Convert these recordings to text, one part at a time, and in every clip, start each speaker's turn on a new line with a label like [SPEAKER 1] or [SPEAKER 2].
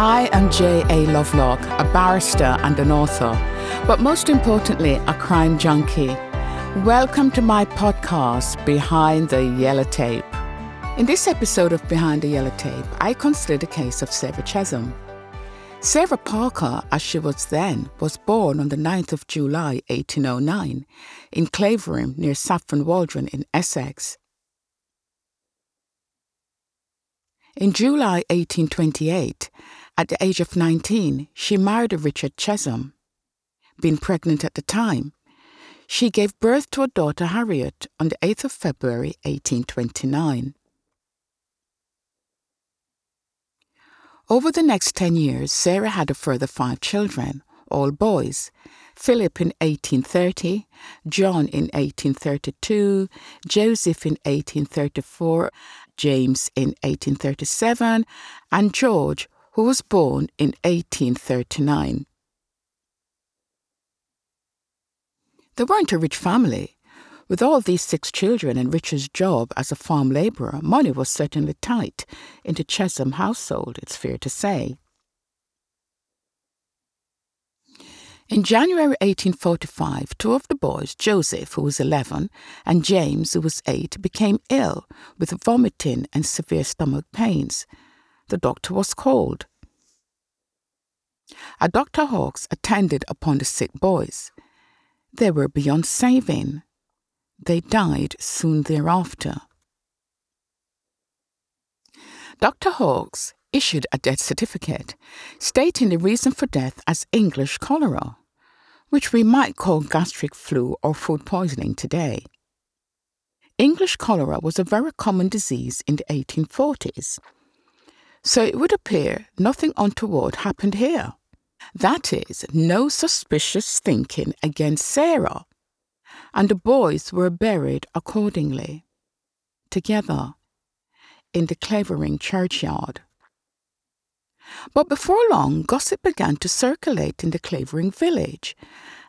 [SPEAKER 1] I am J.A. Lovelock, a barrister and an author, but most importantly, a crime junkie. Welcome to my podcast, Behind the Yellow Tape. In this episode of Behind the Yellow Tape, I consider the case of Sarah Chesham. Sarah Parker, as she was then, was born on the 9th of July 1809 in Clavering near Saffron Walden in Essex. In July 1828, at the age of 19, she married Richard Chesham. Being pregnant at the time, she gave birth to a daughter Harriet on the 8th of February 1829. Over the next 10 years, Sarah had a further five children, all boys Philip in 1830, John in 1832, Joseph in 1834, James in 1837, and George, who was born in 1839. They weren't a rich family. With all these six children and Richard's job as a farm labourer, money was certainly tight in the Chesham household, it's fair to say. In January 1845, two of the boys, Joseph, who was 11, and James, who was 8, became ill with vomiting and severe stomach pains. The doctor was called. A Dr. Hawkes attended upon the sick boys. They were beyond saving. They died soon thereafter. Dr. Hawkes issued a death certificate stating the reason for death as English cholera, which we might call gastric flu or food poisoning today. English cholera was a very common disease in the 1840s, so it would appear nothing untoward happened here. That is, no suspicious thinking against Sarah, and the boys were buried accordingly, together, in the Clavering churchyard. But before long, gossip began to circulate in the Clavering village,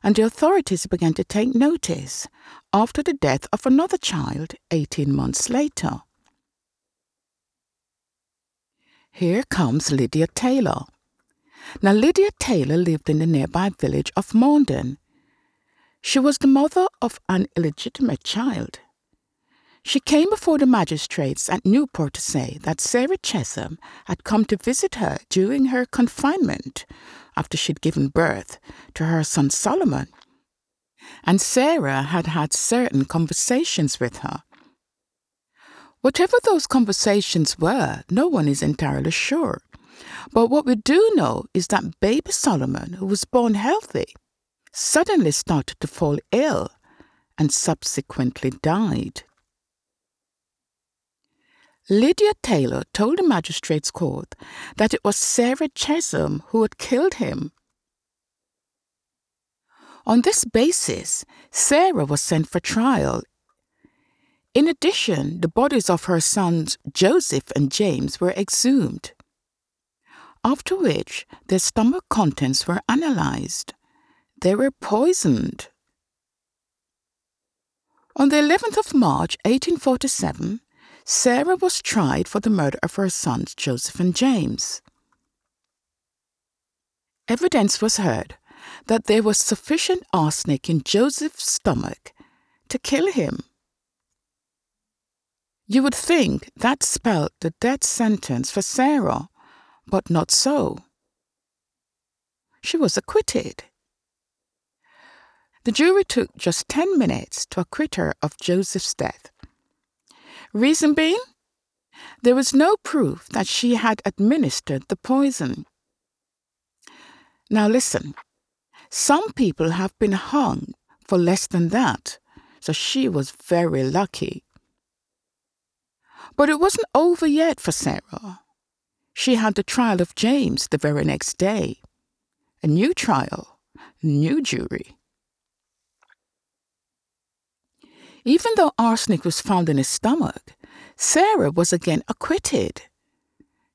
[SPEAKER 1] and the authorities began to take notice after the death of another child 18 months later. Here comes Lydia Taylor. Now, Lydia Taylor lived in the nearby village of Manuden. She was the mother of an illegitimate child. She came before the magistrates at Newport to say that Sarah Chesham had come to visit her during her confinement after she'd given birth to her son Solomon. And Sarah had had certain conversations with her. Whatever those conversations were, no one is entirely sure. But what we do know is that baby Solomon, who was born healthy, suddenly started to fall ill and subsequently died. Lydia Taylor told the magistrate's court that it was Sarah Chesham who had killed him. On this basis, Sarah was sent for trial. In addition, the bodies of her sons Joseph and James were exhumed, after which their stomach contents were analyzed. They were poisoned. On the 11th of March 1847, Sarah was tried for the murder of her sons Joseph and James. Evidence was heard that there was sufficient arsenic in Joseph's stomach to kill him. You would think that spelled the death sentence for Sarah, but not so. She was acquitted. The jury took just 10 minutes to acquit her of Joseph's death. Reason being, there was no proof that she had administered the poison. Now listen, some people have been hung for less than that, so she was very lucky. But it wasn't over yet for Sarah. She had the trial of James the very next day. A new trial, a new jury. Even though arsenic was found in his stomach, Sarah was again acquitted.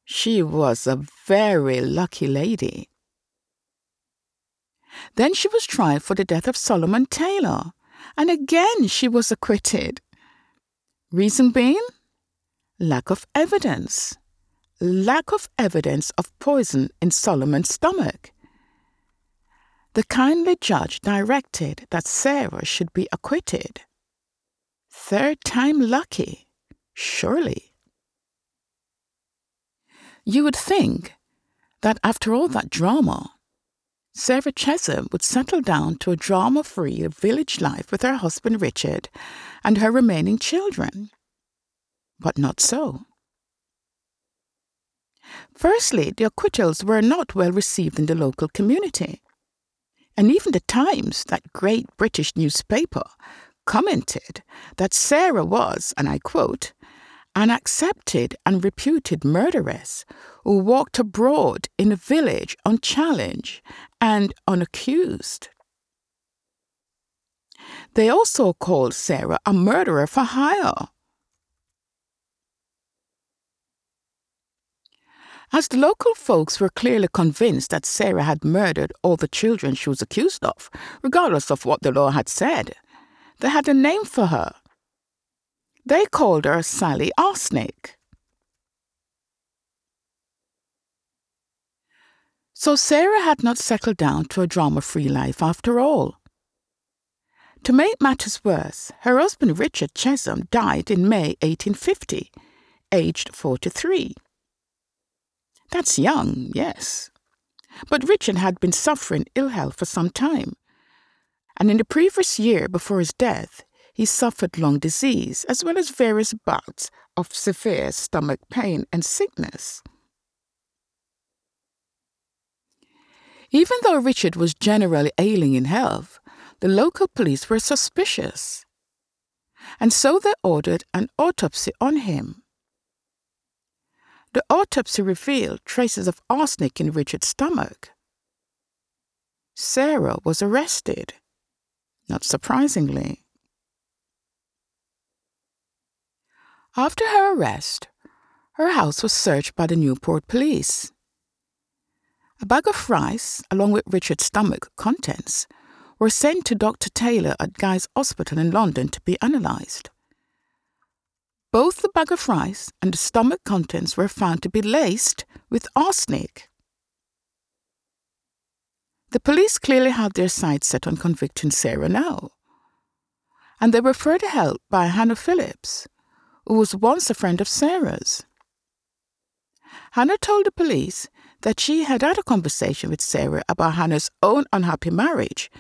[SPEAKER 1] She was a very lucky lady. Then she was tried for the death of Solomon Taylor, and again she was acquitted. Reason being? Lack of evidence. lack of evidence of poison in Solomon's stomach. The kindly judge directed that Sarah should be acquitted. Third time lucky, surely. You would think that after all that drama, Sarah Chesham would settle down to a drama free village life with her husband Richard and her remaining children. But not so. Firstly, the acquittals were not well received in the local community. And even the Times, that great British newspaper, commented that Sarah was, and I quote, an accepted and reputed murderess who walked abroad in a village unchallenged and unaccused. They also called Sarah a murderer for hire. As the local folks were clearly convinced that Sarah had murdered all the children she was accused of, regardless of what the law had said, they had a name for her. They called her Sally Arsenic. So Sarah had not settled down to a drama free life after all. To make matters worse, her husband Richard Chesham died in May 1850, aged 43. That's young, yes. But Richard had been suffering ill health for some time. And in the previous year before his death, he suffered lung disease as well as various bouts of severe stomach pain and sickness. Even though Richard was generally ailing in health, the local police were suspicious. And so they ordered an autopsy on him. The autopsy revealed traces of arsenic in Richard's stomach. Sarah was arrested, not surprisingly. After her arrest, her house was searched by the Newport police. A bag of rice, along with Richard's stomach contents, were sent to Dr. Taylor at Guy's Hospital in London to be analysed. Both the bag of rice and the stomach contents were found to be laced with arsenic. The police clearly had their sights set on convicting Sarah now. And they were further helped by Hannah Phillips, who was once a friend of Sarah's. Hannah told the police that she had had a conversation with Sarah about Hannah's own unhappy marriage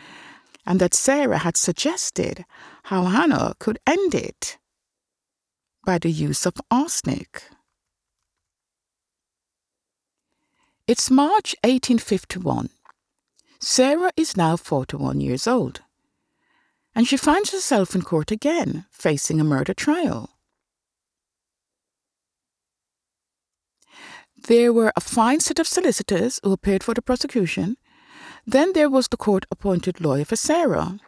[SPEAKER 1] and that Sarah had suggested how Hannah could end it by the use of arsenic. It's March 1851. Sarah is now 41 years old, and she finds herself in court again, facing a murder trial. There were a fine set of solicitors who appeared for the prosecution. Then there was the court appointed lawyer for Sarah.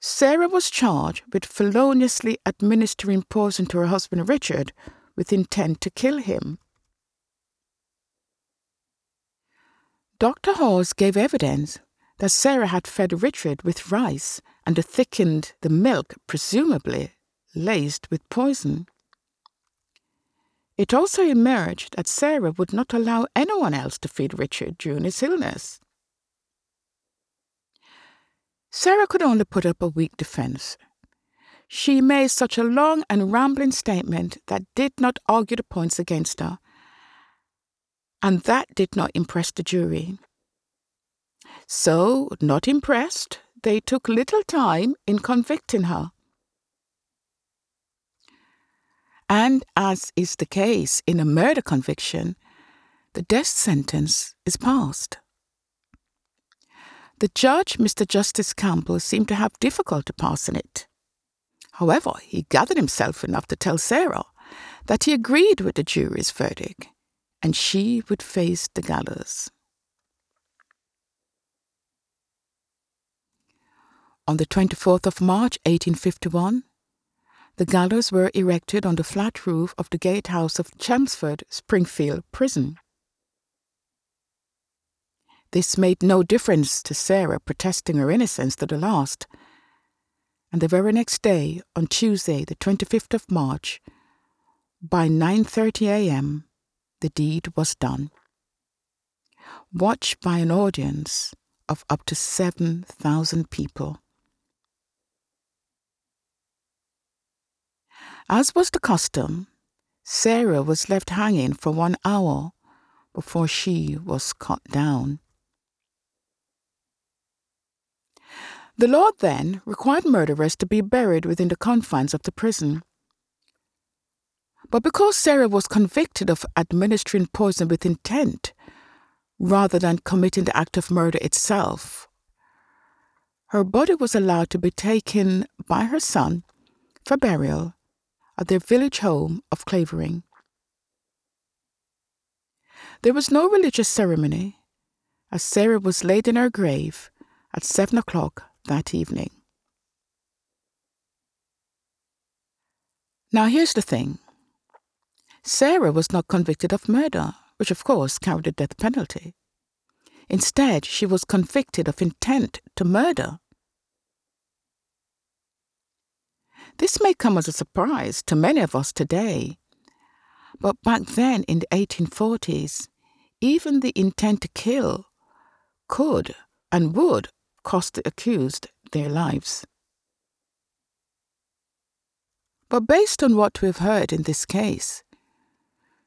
[SPEAKER 1] Sarah was charged with feloniously administering poison to her husband Richard with intent to kill him. Dr. Hawes gave evidence that Sarah had fed Richard with rice and thickened the milk, presumably laced with poison. It also emerged that Sarah would not allow anyone else to feed Richard during his illness. Sarah could only put up a weak defense. She made such a long and rambling statement that did not argue the points against her, and that did not impress the jury. So, not impressed, they took little time in convicting her. And as is the case in a murder conviction, the death sentence is passed. The judge, Mr. Justice Campbell, seemed to have difficulty passing it. However, he gathered himself enough to tell Sarah that he agreed with the jury's verdict and she would face the gallows. On the 24th of March 1851, the gallows were erected on the flat roof of the gatehouse of Chelmsford Springfield Prison. This made no difference to Sarah protesting her innocence to the last. And the very next day, on Tuesday, the 25th of March, By 9:30 a.m., the deed was done. Watched by an audience of up to 7,000 people. As was the custom, Sarah was left hanging for one hour before she was cut down. The law then required murderers to be buried within the confines of the prison. But because Sarah was convicted of administering poison with intent, rather than committing the act of murder itself, her body was allowed to be taken by her son for burial at their village home of Clavering. There was no religious ceremony, as Sarah was laid in her grave at seven o'clock that evening. Now, here's the thing Sarah was not convicted of murder, which of course carried a death penalty. Instead, she was convicted of intent to murder. This may come as a surprise to many of us today, but back then in the 1840s, even the intent to kill could and would cost the accused their lives. But based on what we've heard in this case,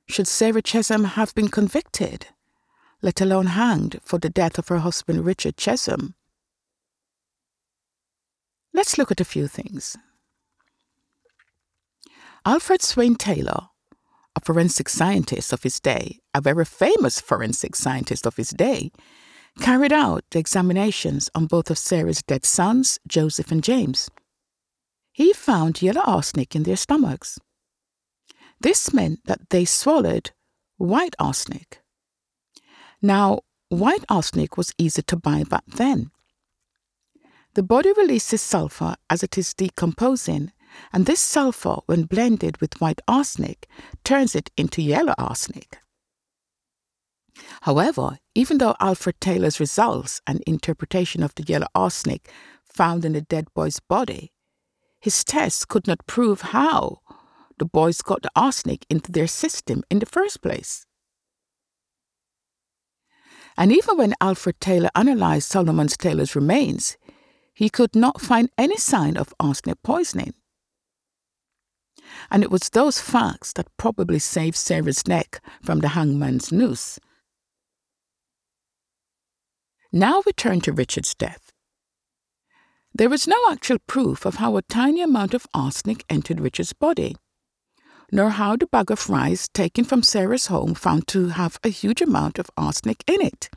[SPEAKER 1] should Sarah Chesham have been convicted, let alone hanged for the death of her husband Richard Chesham? Let's look at a few things. Alfred Swain Taylor, a forensic scientist of his day, a very famous forensic scientist of his day, carried out the examinations on both of Sarah's dead sons, Joseph and James. He found yellow arsenic in their stomachs. This meant that they swallowed white arsenic. Now, white arsenic was easy to buy back then. The body releases sulfur as it is decomposing, and this sulfur, when blended with white arsenic, turns it into yellow arsenic. However, even though Alfred Taylor's results and interpretation of the yellow arsenic found in the dead boy's body, his tests could not prove how the boys got the arsenic into their system in the first place. And even when Alfred Taylor analyzed Solomon Taylor's remains, he could not find any sign of arsenic poisoning. And it was those facts that probably saved Sarah's neck from the hangman's noose now we turn to Richard's death. There is no actual proof of how a tiny amount of arsenic entered Richard's body, nor how the bag of rice taken from Sarah's home found to have a huge amount of arsenic in it.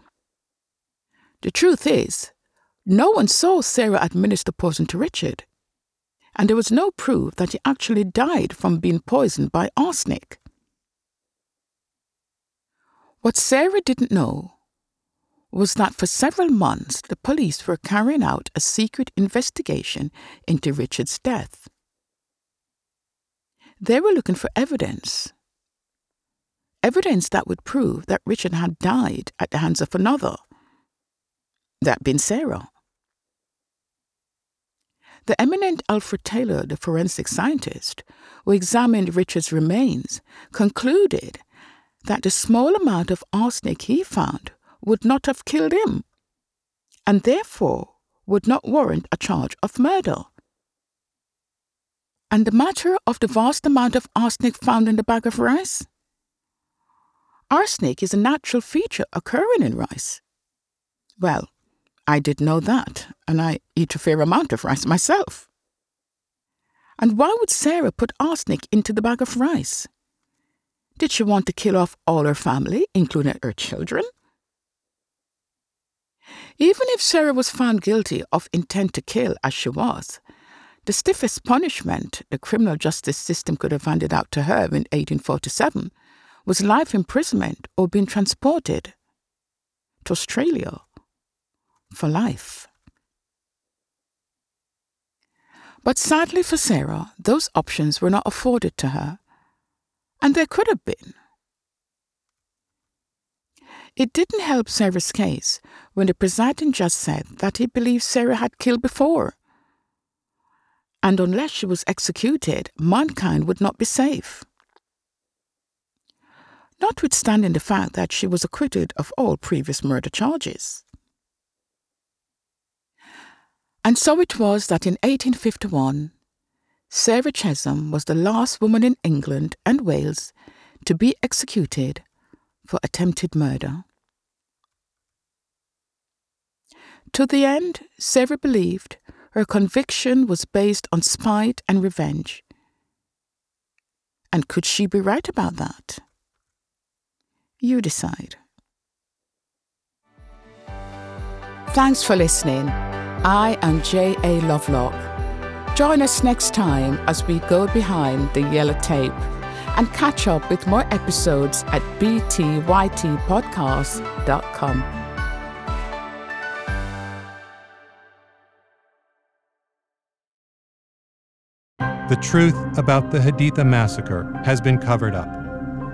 [SPEAKER 1] The truth is, no one saw Sarah administer poison to Richard, and there was no proof that he actually died from being poisoned by arsenic. What Sarah didn't know was that for several months the police were carrying out a secret investigation into Richard's death. They were looking for evidence. Evidence that would prove that Richard had died at the hands of another, that being Sarah. The eminent Alfred Taylor, the forensic scientist, who examined Richard's remains, concluded that the small amount of arsenic he found would not have killed him, and therefore would not warrant a charge of murder. And the matter of the vast amount of arsenic found in the bag of rice? Arsenic is a natural feature occurring in rice. Well, I did know that, and I eat a fair amount of rice myself. And why would Sarah put arsenic into the bag of rice? Did she want to kill off all her family, including her children? Even if Sarah was found guilty of intent to kill, as she was, the stiffest punishment the criminal justice system could have handed out to her in 1847 was life imprisonment or being transported to Australia for life. But sadly for Sarah, those options were not afforded to her, and there could have been. It didn't help Sarah's case when the presiding judge said that he believed Sarah had killed before. And unless she was executed, mankind would not be safe. notwithstanding the fact that she was acquitted of all previous murder charges. And so it was that in 1851, Sarah Chesham was the last woman in England and Wales to be executed for attempted murder. To the end, Sarah believed her conviction was based on spite and revenge. And could she be right about that? You decide. Thanks for listening. I am J.A. Lovelock. Join us next time as we go behind the yellow tape and catch up with more episodes at btytpodcast.com.
[SPEAKER 2] The truth about the Haditha massacre has been covered up,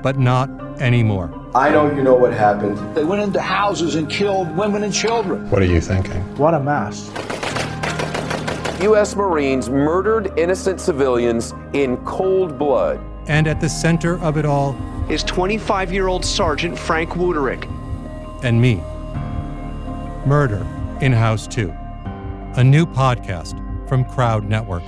[SPEAKER 2] but not anymore.
[SPEAKER 3] I know you know what happened.
[SPEAKER 4] They went into houses and killed women and children.
[SPEAKER 5] What are you thinking?
[SPEAKER 6] What a mess.
[SPEAKER 7] U.S. Marines murdered innocent civilians in cold blood.
[SPEAKER 2] And at the center of it all
[SPEAKER 8] is 25 year old Sergeant Frank Wuterich.
[SPEAKER 2] And me. Murder in House 2. A new podcast from Crowd Network.